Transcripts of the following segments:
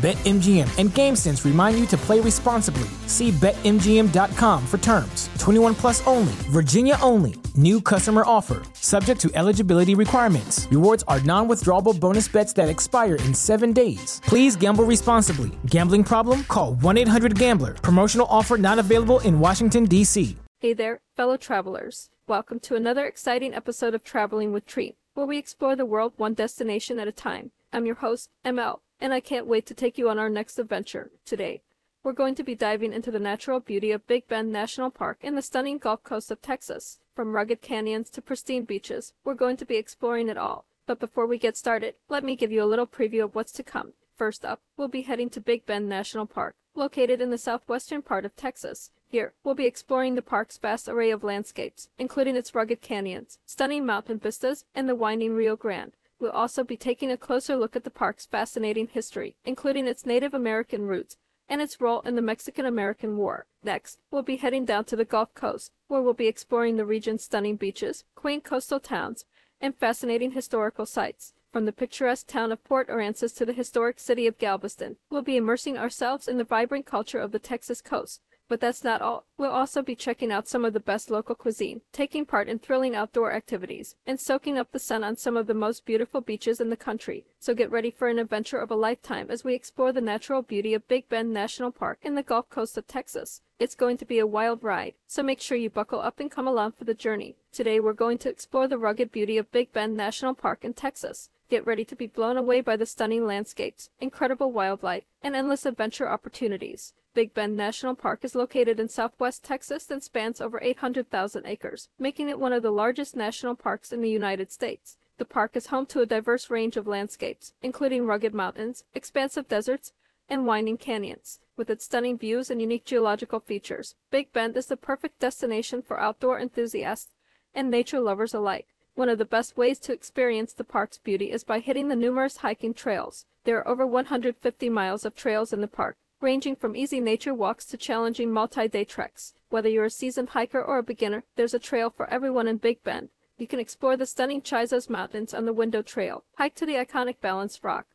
BetMGM and GameSense remind you to play responsibly. See BetMGM.com for terms. 21 plus only, Virginia only. New customer offer, subject to eligibility requirements. Rewards are non withdrawable bonus bets that expire in seven days. Please gamble responsibly. Gambling problem? Call 1 800 Gambler. Promotional offer not available in Washington, D.C. Hey there, fellow travelers. Welcome to another exciting episode of Traveling with Treat, where we explore the world one destination at a time. I'm your host, ML, and I can't wait to take you on our next adventure today. We're going to be diving into the natural beauty of Big Bend National Park in the stunning Gulf Coast of Texas. From rugged canyons to pristine beaches, we're going to be exploring it all. But before we get started, let me give you a little preview of what's to come. First up, we'll be heading to Big Bend National Park, located in the southwestern part of Texas. Here, we'll be exploring the park's vast array of landscapes, including its rugged canyons, stunning mountain vistas, and the winding Rio Grande. We'll also be taking a closer look at the park's fascinating history, including its Native American roots and its role in the Mexican American War. Next, we'll be heading down to the Gulf Coast, where we'll be exploring the region's stunning beaches, quaint coastal towns, and fascinating historical sites. From the picturesque town of Port Aransas to the historic city of Galveston, we'll be immersing ourselves in the vibrant culture of the Texas coast, but that's not all. We'll also be checking out some of the best local cuisine, taking part in thrilling outdoor activities, and soaking up the sun on some of the most beautiful beaches in the country. So get ready for an adventure of a lifetime as we explore the natural beauty of Big Bend National Park in the Gulf Coast of Texas. It's going to be a wild ride, so make sure you buckle up and come along for the journey. Today we're going to explore the rugged beauty of Big Bend National Park in Texas. Get ready to be blown away by the stunning landscapes, incredible wildlife, and endless adventure opportunities. Big Bend National Park is located in southwest Texas and spans over 800,000 acres, making it one of the largest national parks in the United States. The park is home to a diverse range of landscapes, including rugged mountains, expansive deserts, and winding canyons. With its stunning views and unique geological features, Big Bend is the perfect destination for outdoor enthusiasts and nature lovers alike. One of the best ways to experience the park's beauty is by hitting the numerous hiking trails. There are over 150 miles of trails in the park, ranging from easy nature walks to challenging multi-day treks. Whether you're a seasoned hiker or a beginner, there's a trail for everyone in Big Bend. You can explore the stunning Chisos Mountains on the Window Trail, hike to the iconic Balanced Rock,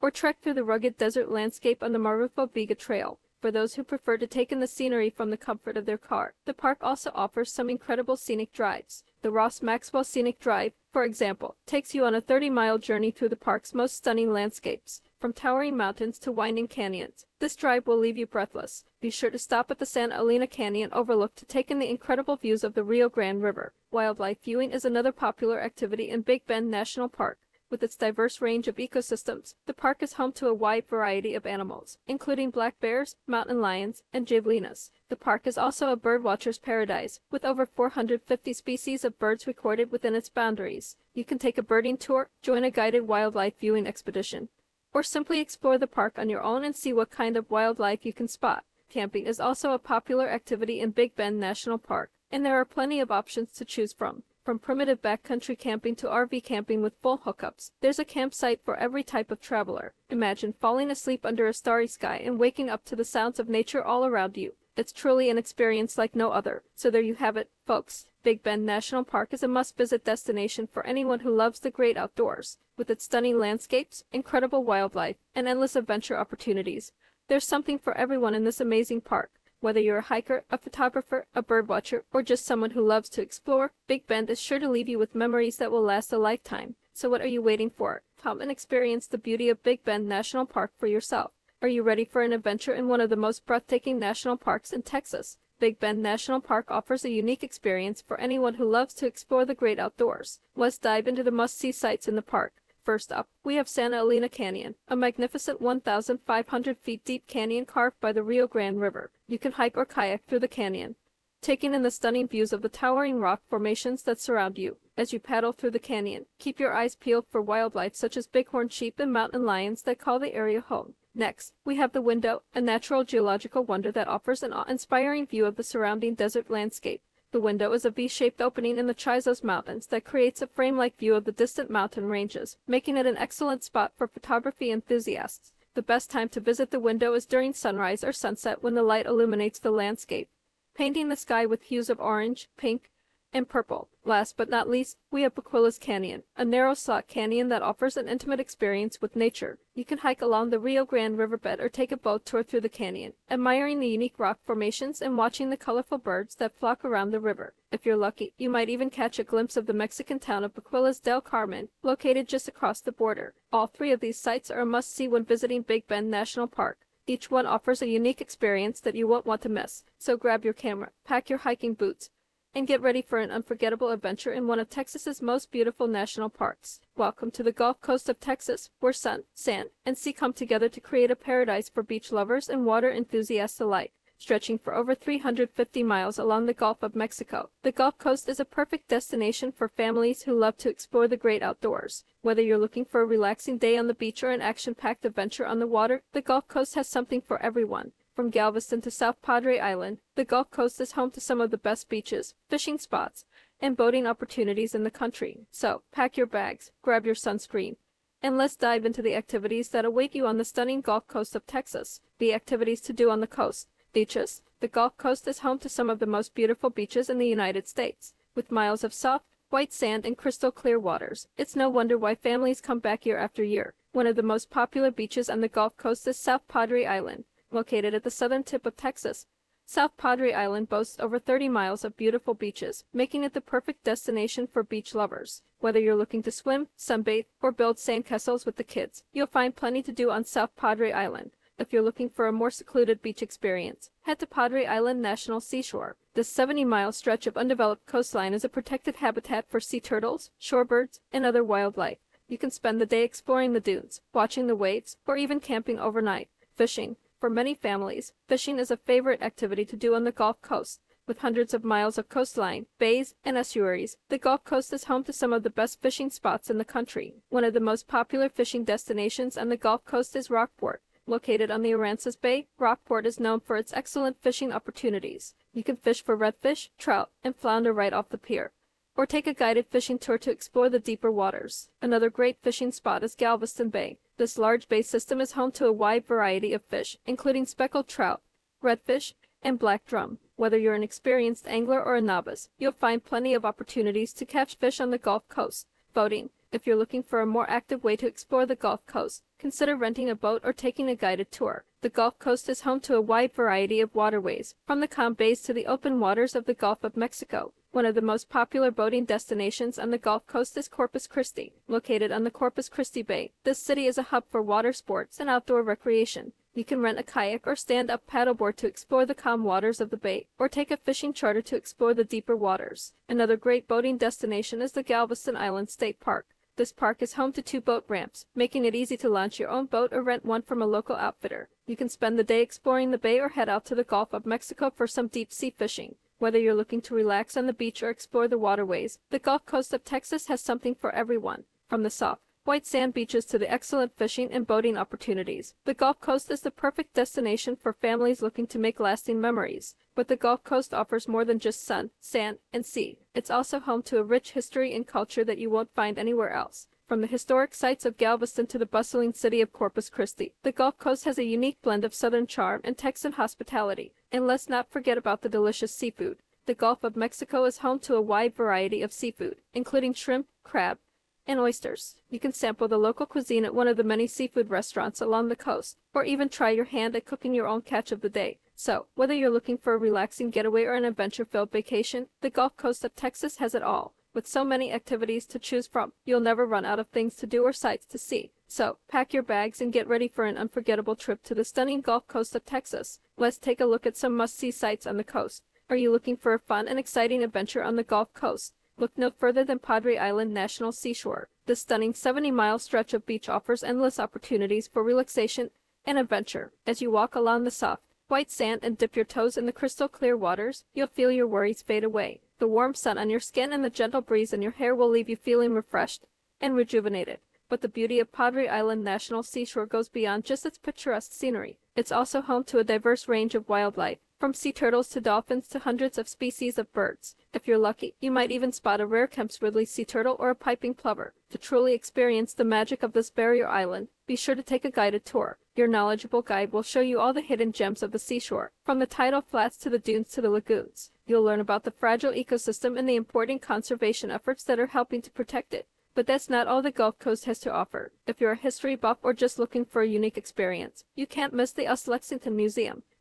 or trek through the rugged desert landscape on the Marufo Vega Trail. For those who prefer to take in the scenery from the comfort of their car, the park also offers some incredible scenic drives. The Ross Maxwell Scenic Drive, for example, takes you on a 30-mile journey through the park's most stunning landscapes, from towering mountains to winding canyons. This drive will leave you breathless. Be sure to stop at the Santa Elena Canyon overlook to take in the incredible views of the Rio Grande River. Wildlife viewing is another popular activity in Big Bend National Park. With its diverse range of ecosystems, the park is home to a wide variety of animals, including black bears, mountain lions, and javelinas. The park is also a birdwatcher's paradise, with over 450 species of birds recorded within its boundaries. You can take a birding tour, join a guided wildlife viewing expedition, or simply explore the park on your own and see what kind of wildlife you can spot. Camping is also a popular activity in Big Bend National Park, and there are plenty of options to choose from. From primitive backcountry camping to RV camping with full hookups, there's a campsite for every type of traveler. Imagine falling asleep under a starry sky and waking up to the sounds of nature all around you. It's truly an experience like no other. So there you have it, folks. Big Bend National Park is a must-visit destination for anyone who loves the great outdoors. With its stunning landscapes, incredible wildlife, and endless adventure opportunities, there's something for everyone in this amazing park. Whether you're a hiker, a photographer, a birdwatcher, or just someone who loves to explore, Big Bend is sure to leave you with memories that will last a lifetime. So what are you waiting for? Come and experience the beauty of Big Bend National Park for yourself. Are you ready for an adventure in one of the most breathtaking national parks in Texas? Big Bend National Park offers a unique experience for anyone who loves to explore the great outdoors. Let's dive into the must-see sites in the park. First up, we have Santa Elena Canyon, a magnificent 1,500 feet deep canyon carved by the Rio Grande River. You can hike or kayak through the canyon, taking in the stunning views of the towering rock formations that surround you. As you paddle through the canyon, keep your eyes peeled for wildlife such as bighorn sheep and mountain lions that call the area home. Next, we have the window, a natural geological wonder that offers an awe-inspiring view of the surrounding desert landscape. The window is a V-shaped opening in the Chisos Mountains that creates a frame-like view of the distant mountain ranges, making it an excellent spot for photography enthusiasts. The best time to visit the window is during sunrise or sunset when the light illuminates the landscape, painting the sky with hues of orange, pink, and purple. Last but not least, we have Boquillas Canyon, a narrow slot canyon that offers an intimate experience with nature. You can hike along the Rio Grande riverbed or take a boat tour through the canyon, admiring the unique rock formations and watching the colorful birds that flock around the river. If you're lucky, you might even catch a glimpse of the Mexican town of Boquillas del Carmen, located just across the border. All three of these sites are a must-see when visiting Big Bend National Park. Each one offers a unique experience that you won't want to miss. So grab your camera, pack your hiking boots, and get ready for an unforgettable adventure in one of Texas's most beautiful national parks. Welcome to the Gulf Coast of Texas, where sun, sand, and sea come together to create a paradise for beach lovers and water enthusiasts alike. Stretching for over 350 miles along the Gulf of Mexico, the Gulf Coast is a perfect destination for families who love to explore the great outdoors. Whether you're looking for a relaxing day on the beach or an action-packed adventure on the water, the Gulf Coast has something for everyone. From Galveston to South Padre Island, the Gulf Coast is home to some of the best beaches, fishing spots, and boating opportunities in the country. So, pack your bags, grab your sunscreen, and let's dive into the activities that await you on the stunning Gulf Coast of Texas. The activities to do on the coast. Beaches. The Gulf Coast is home to some of the most beautiful beaches in the United States, with miles of soft, white sand and crystal clear waters. It's no wonder why families come back year after year. One of the most popular beaches on the Gulf Coast is South Padre Island, located at the southern tip of Texas. South Padre Island boasts over 30 miles of beautiful beaches, making it the perfect destination for beach lovers. Whether you're looking to swim, sunbathe, or build sandcastles with the kids, you'll find plenty to do on South Padre Island. If you're looking for a more secluded beach experience, head to Padre Island National Seashore. This 70-mile stretch of undeveloped coastline is a protected habitat for sea turtles, shorebirds, and other wildlife. You can spend the day exploring the dunes, watching the waves, or even camping overnight. Fishing, for many families, fishing is a favorite activity to do on the Gulf Coast. With hundreds of miles of coastline, bays, and estuaries, the Gulf Coast is home to some of the best fishing spots in the country. One of the most popular fishing destinations on the Gulf Coast is Rockport. Located on the Aransas Bay, Rockport is known for its excellent fishing opportunities. You can fish for redfish, trout, and flounder right off the pier or take a guided fishing tour to explore the deeper waters. Another great fishing spot is Galveston Bay. This large bay system is home to a wide variety of fish, including speckled trout, redfish, and black drum. Whether you're an experienced angler or a novice, you'll find plenty of opportunities to catch fish on the Gulf Coast. Boating. If you're looking for a more active way to explore the Gulf Coast, consider renting a boat or taking a guided tour. The Gulf Coast is home to a wide variety of waterways, from the calm bays to the open waters of the Gulf of Mexico. One of the most popular boating destinations on the Gulf Coast is Corpus Christi, located on the Corpus Christi Bay. This city is a hub for water sports and outdoor recreation. You can rent a kayak or stand-up paddleboard to explore the calm waters of the bay, or take a fishing charter to explore the deeper waters. Another great boating destination is the Galveston Island State Park. This park is home to two boat ramps, making it easy to launch your own boat or rent one from a local outfitter. You can spend the day exploring the bay or head out to the Gulf of Mexico for some deep sea fishing. Whether you're looking to relax on the beach or explore the waterways, the Gulf Coast of Texas has something for everyone. From the soft, white sand beaches to the excellent fishing and boating opportunities, the Gulf Coast is the perfect destination for families looking to make lasting memories. But the Gulf Coast offers more than just sun, sand, and sea. It's also home to a rich history and culture that you won't find anywhere else. From the historic sites of Galveston to the bustling city of Corpus Christi, the Gulf Coast has a unique blend of southern charm and Texan hospitality. And let's not forget about the delicious seafood. The Gulf of Mexico is home to a wide variety of seafood, including shrimp, crab, and oysters. You can sample the local cuisine at one of the many seafood restaurants along the coast, or even try your hand at cooking your own catch of the day. So, whether you're looking for a relaxing getaway or an adventure-filled vacation, the Gulf Coast of Texas has it all. With so many activities to choose from, you'll never run out of things to do or sights to see. So, pack your bags and get ready for an unforgettable trip to the stunning Gulf Coast of Texas. Let's take a look at some must-see sights on the coast. Are you looking for a fun and exciting adventure on the Gulf Coast? Look no further than Padre Island National Seashore. This stunning 70-mile stretch of beach offers endless opportunities for relaxation and adventure. As you walk along the soft, white sand and dip your toes in the crystal clear waters, you'll feel your worries fade away. The warm sun on your skin and the gentle breeze in your hair will leave you feeling refreshed and rejuvenated. But the beauty of Padre Island National Seashore goes beyond just its picturesque scenery. It's also home to a diverse range of wildlife, from sea turtles to dolphins to hundreds of species of birds. If you're lucky, you might even spot a rare Kemp's Ridley sea turtle or a piping plover. To truly experience the magic of this barrier island, be sure to take a guided tour. Your knowledgeable guide will show you all the hidden gems of the seashore, from the tidal flats to the dunes to the lagoons. You'll learn about the fragile ecosystem and the important conservation efforts that are helping to protect it. But that's not all the Gulf Coast has to offer. If you're a history buff or just looking for a unique experience, you can't miss the US Lexington Museum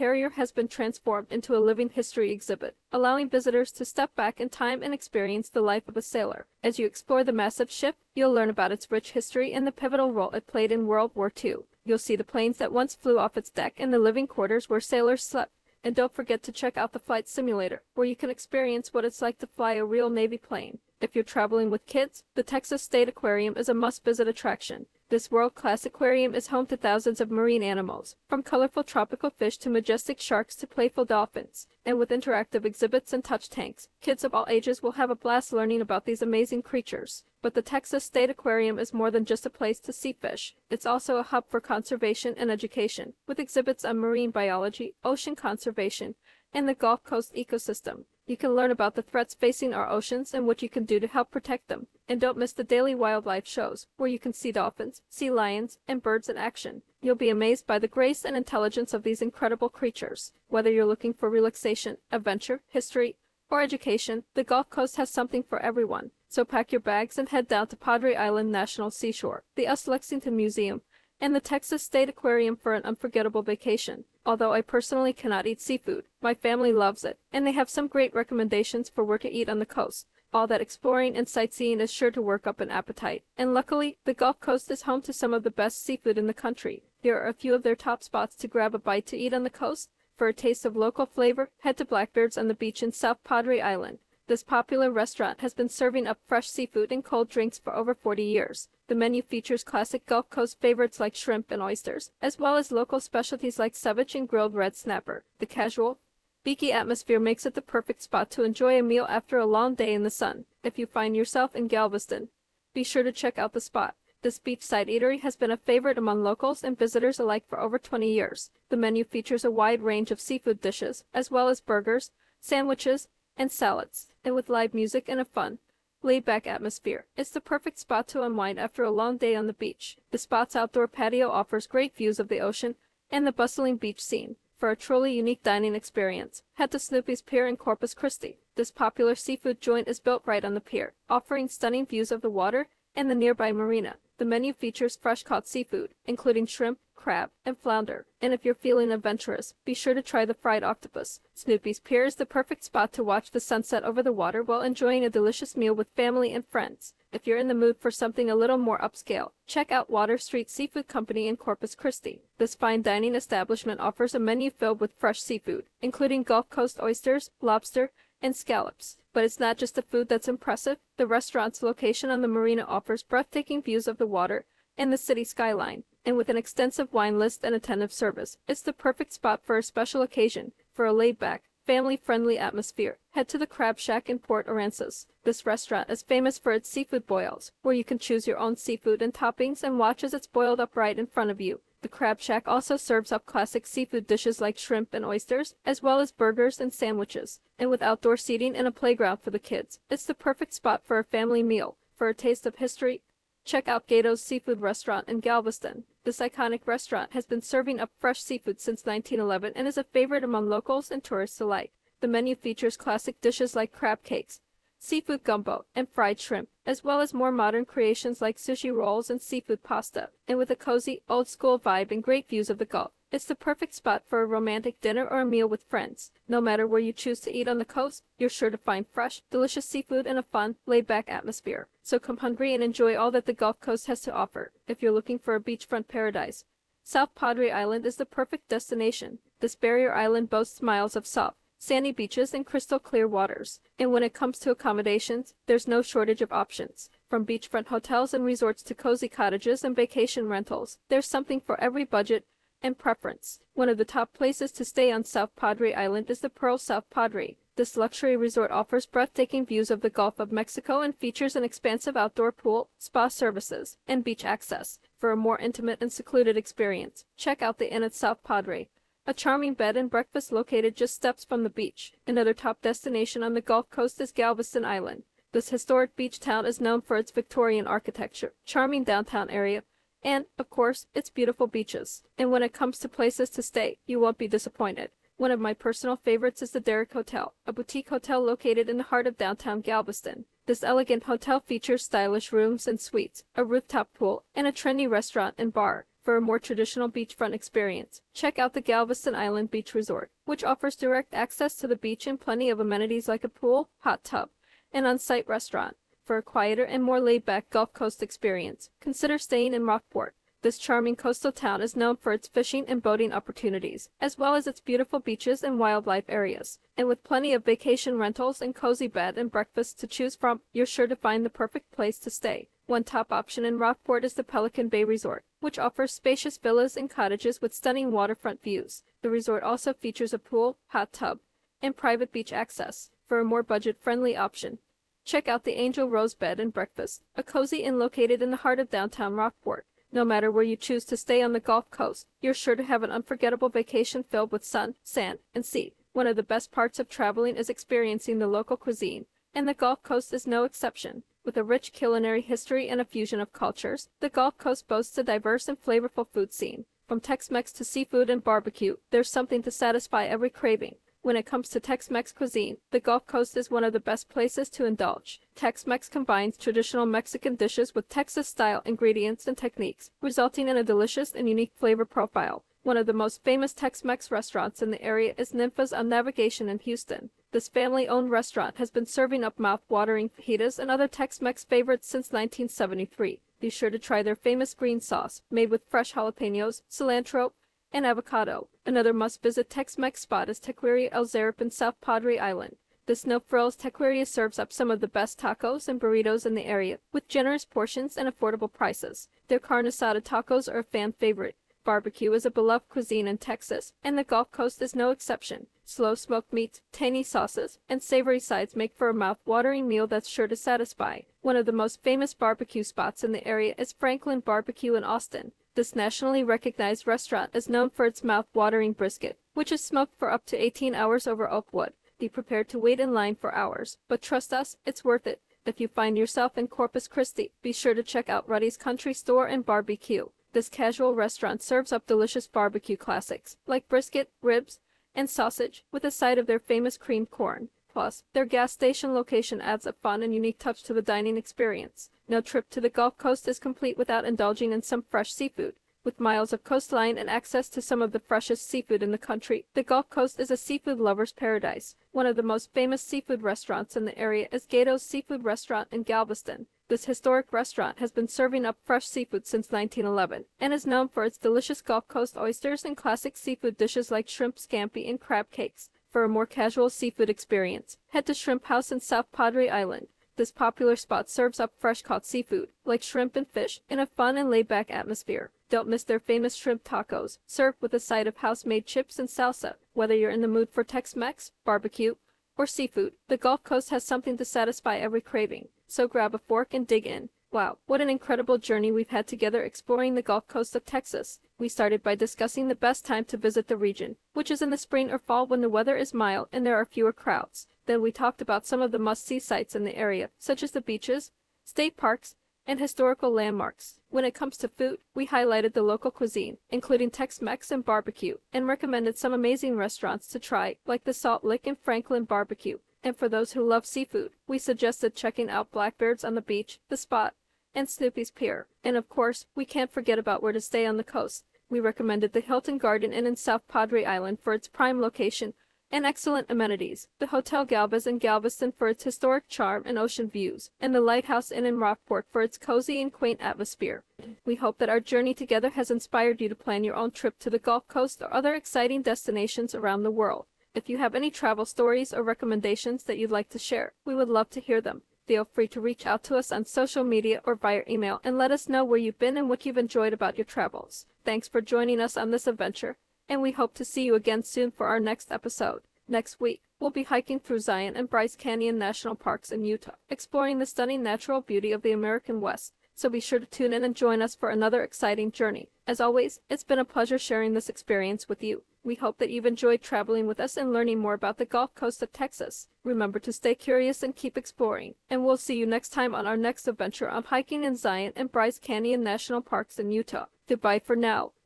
Carrier has been transformed into a living history exhibit, allowing visitors to step back in time and experience the life of a sailor. As you explore the massive ship, you'll learn about its rich history and the pivotal role it played in World War II. You'll see the planes that once flew off its deck and the living quarters where sailors slept. And don't forget to check out the flight simulator, where you can experience what it's like to fly a real Navy plane. If you're traveling with kids, the Texas State Aquarium is a must visit attraction. This world-class aquarium is home to thousands of marine animals, from colorful tropical fish to majestic sharks to playful dolphins. And with interactive exhibits and touch tanks, kids of all ages will have a blast learning about these amazing creatures. But the Texas State Aquarium is more than just a place to see fish. It's also a hub for conservation and education, with exhibits on marine biology, ocean conservation, and the Gulf Coast ecosystem. You can learn about the threats facing our oceans and what you can do to help protect them. And don't miss the daily wildlife shows, where you can see dolphins, sea lions, and birds in action. You'll be amazed by the grace and intelligence of these incredible creatures. Whether you're looking for relaxation, adventure, history, or education, the Gulf Coast has something for everyone. So pack your bags and head down to Padre Island National Seashore, the US Lexington Museum, and the Texas State Aquarium for an unforgettable vacation. Although I personally cannot eat seafood, my family loves it, and they have some great recommendations for where to eat on the coast. All that exploring and sightseeing is sure to work up an appetite. And luckily, the Gulf Coast is home to some of the best seafood in the country. There are a few of their top spots to grab a bite to eat on the coast. For a taste of local flavor, head to Blackbeard's on the beach in South Padre Island. This popular restaurant has been serving up fresh seafood and cold drinks for over 40 years. The menu features classic Gulf Coast favorites like shrimp and oysters, as well as local specialties like ceviche and grilled red snapper. The casual, beaky atmosphere makes it the perfect spot to enjoy a meal after a long day in the sun. If you find yourself in Galveston, be sure to check out the spot. This beachside eatery has been a favorite among locals and visitors alike for over 20 years. The menu features a wide range of seafood dishes, as well as burgers, sandwiches, and salads, and with live music and a fun, laid-back atmosphere. It's the perfect spot to unwind after a long day on the beach. The spot's outdoor patio offers great views of the ocean and the bustling beach scene. For a truly unique dining experience, head to Snoopy's Pier in Corpus Christi. This popular seafood joint is built right on the pier, offering stunning views of the water and the nearby marina. The menu features fresh caught seafood, including shrimp, crab, and flounder. And if you're feeling adventurous, be sure to try the fried octopus. Snoopy's Pier is the perfect spot to watch the sunset over the water while enjoying a delicious meal with family and friends. If you're in the mood for something a little more upscale, check out Water Street Seafood Company in Corpus Christi. This fine dining establishment offers a menu filled with fresh seafood, including Gulf Coast oysters, lobster, and scallops. But it's not just the food that's impressive. The restaurant's location on the marina offers breathtaking views of the water and the city skyline. And with an extensive wine list and attentive service, it's the perfect spot for a special occasion, for a laid-back, family-friendly atmosphere. Head to the Crab Shack in Port Aransas. This restaurant is famous for its seafood boils, where you can choose your own seafood and toppings and watch as it's boiled up right in front of you. The Crab Shack also serves up classic seafood dishes like shrimp and oysters, as well as burgers and sandwiches. And with outdoor seating and a playground for the kids, it's the perfect spot for a family meal. For a taste of history, check out Gaido's Seafood Restaurant in Galveston. This iconic restaurant has been serving up fresh seafood since 1911 and is a favorite among locals and tourists alike. The menu features classic dishes like crab cakes, seafood gumbo, and fried shrimp, as well as more modern creations like sushi rolls and seafood pasta. And with a cozy, old school vibe and great views of the Gulf, it's the perfect spot for a romantic dinner or a meal with friends. No matter where you choose to eat on the coast, you're sure to find fresh, delicious seafood and a fun, laid back atmosphere. So come hungry and enjoy all that the Gulf Coast has to offer. If you're looking for a beachfront paradise, South Padre Island is the perfect destination. This barrier island boasts miles of soft, sandy beaches, and crystal clear waters. And when it comes to accommodations, there's no shortage of options. From beachfront hotels and resorts to cozy cottages and vacation rentals, there's something for every budget and preference. One of the top places to stay on South Padre Island is the Pearl South Padre. This luxury resort offers breathtaking views of the Gulf of Mexico and features an expansive outdoor pool, spa services, and beach access. For a more intimate and secluded experience, check out the Inn at South Padre, a charming bed and breakfast located just steps from the beach. Another top destination on the Gulf Coast is Galveston Island. This historic beach town is known for its Victorian architecture, charming downtown area, and, of course, its beautiful beaches. And when it comes to places to stay, you won't be disappointed. One of my personal favorites is the Derrick Hotel, a boutique hotel located in the heart of downtown Galveston. This elegant hotel features stylish rooms and suites, a rooftop pool, and a trendy restaurant and bar. For a more traditional beachfront experience, check out the Galveston Island Beach Resort, which offers direct access to the beach and plenty of amenities like a pool, hot tub, and on-site restaurant. For a quieter and more laid-back Gulf Coast experience, consider staying in Rockport. This charming coastal town is known for its fishing and boating opportunities, as well as its beautiful beaches and wildlife areas. And with plenty of vacation rentals and cozy bed and breakfast to choose from, you're sure to find the perfect place to stay. One top option in Rockport is the Pelican Bay Resort, which offers spacious villas and cottages with stunning waterfront views. The resort also features a pool, hot tub, and private beach access. For a more budget-friendly option, check out the Angel Rose Bed and Breakfast, a cozy inn located in the heart of downtown Rockport. No matter where you choose to stay on the Gulf Coast, you're sure to have an unforgettable vacation filled with sun, sand, and sea. One of the best parts of traveling is experiencing the local cuisine, and the Gulf Coast is no exception. With a rich culinary history and a fusion of cultures, the Gulf Coast boasts a diverse and flavorful food scene. From Tex-Mex to seafood and barbecue, there's something to satisfy every craving. When it comes to Tex-Mex cuisine, the Gulf Coast is one of the best places to indulge. Tex-Mex combines traditional Mexican dishes with Texas-style ingredients and techniques, resulting in a delicious and unique flavor profile. One of the most famous Tex-Mex restaurants in the area is Ninfa's on Navigation in Houston. This family-owned restaurant has been serving up mouth-watering fajitas and other Tex-Mex favorites since 1973. Be sure to try their famous green sauce, made with fresh jalapenos, cilantro, and avocado. Another must-visit Tex-Mex spot is Taqueria El Zarip in South Padre Island. This no-frills taqueria serves up some of the best tacos and burritos in the area, with generous portions and affordable prices. Their carne asada tacos are a fan favorite. Barbecue is a beloved cuisine in Texas, and the Gulf Coast is no exception. Slow smoked meats, tangy sauces, and savory sides make for a mouth-watering meal that's sure to satisfy. One of the most famous barbecue spots in the area is Franklin Barbecue in Austin. This nationally recognized restaurant is known for its mouth-watering brisket, which is smoked for up to 18 hours over oak wood. Be prepared to wait in line for hours, but trust us, it's worth it. If you find yourself in Corpus Christi, be sure to check out Ruddy's Country Store and Barbecue. This casual restaurant serves up delicious barbecue classics like brisket, ribs, and sausage with a side of their famous creamed corn. Plus, their gas station location adds a fun and unique touch to the dining experience. No trip to the Gulf Coast is complete without indulging in some fresh seafood. With miles of coastline and access to some of the freshest seafood in the country, the Gulf Coast is a seafood lover's paradise. One of the most famous seafood restaurants in the area is Gaido's Seafood Restaurant in Galveston. This historic restaurant has been serving up fresh seafood since 1911 and is known for its delicious Gulf Coast oysters and classic seafood dishes like shrimp scampi and crab cakes. For a more casual seafood experience, head to Shrimp House in South Padre Island. This popular spot serves up fresh caught seafood, like shrimp and fish, in a fun and laid back atmosphere. Don't miss their famous shrimp tacos, served with a side of house made chips and salsa. Whether you're in the mood for Tex Mex, barbecue, or seafood, the Gulf Coast has something to satisfy every craving. So grab a fork and dig in. Wow, what an incredible journey we've had together exploring the Gulf Coast of Texas. We started by discussing the best time to visit the region, which is in the spring or fall when the weather is mild and there are fewer crowds. Then we talked about some of the must-see sites in the area, such as the beaches, state parks, and historical landmarks. When it comes to food, we highlighted the local cuisine, including Tex-Mex and barbecue, and recommended some amazing restaurants to try, like the Salt Lick and Franklin Barbecue. And for those who love seafood, we suggested checking out Blackbeard's on the beach, The Spot, and Snoopy's Pier. And of course, we can't forget about where to stay on the coast. We recommended the Hilton Garden Inn in South Padre Island for its prime location and excellent amenities, the Hotel Galvez in Galveston for its historic charm and ocean views, and the Lighthouse Inn in Rockport for its cozy and quaint atmosphere. We hope that our journey together has inspired you to plan your own trip to the Gulf Coast or other exciting destinations around the world. If you have any travel stories or recommendations that you'd like to share, we would love to hear them. Feel free to reach out to us on social media or via email and let us know where you've been and what you've enjoyed about your travels. Thanks for joining us on this adventure, and we hope to see you again soon for our next episode. Next week, we'll be hiking through Zion and Bryce Canyon National Parks in Utah, exploring the stunning natural beauty of the American West. So be sure to tune in and join us for another exciting journey. As always, it's been a pleasure sharing this experience with you. We hope that you've enjoyed traveling with us and learning more about the Gulf Coast of Texas. Remember to stay curious and keep exploring. And we'll see you next time on our next adventure of hiking in Zion and Bryce Canyon National Parks in Utah. Goodbye for now.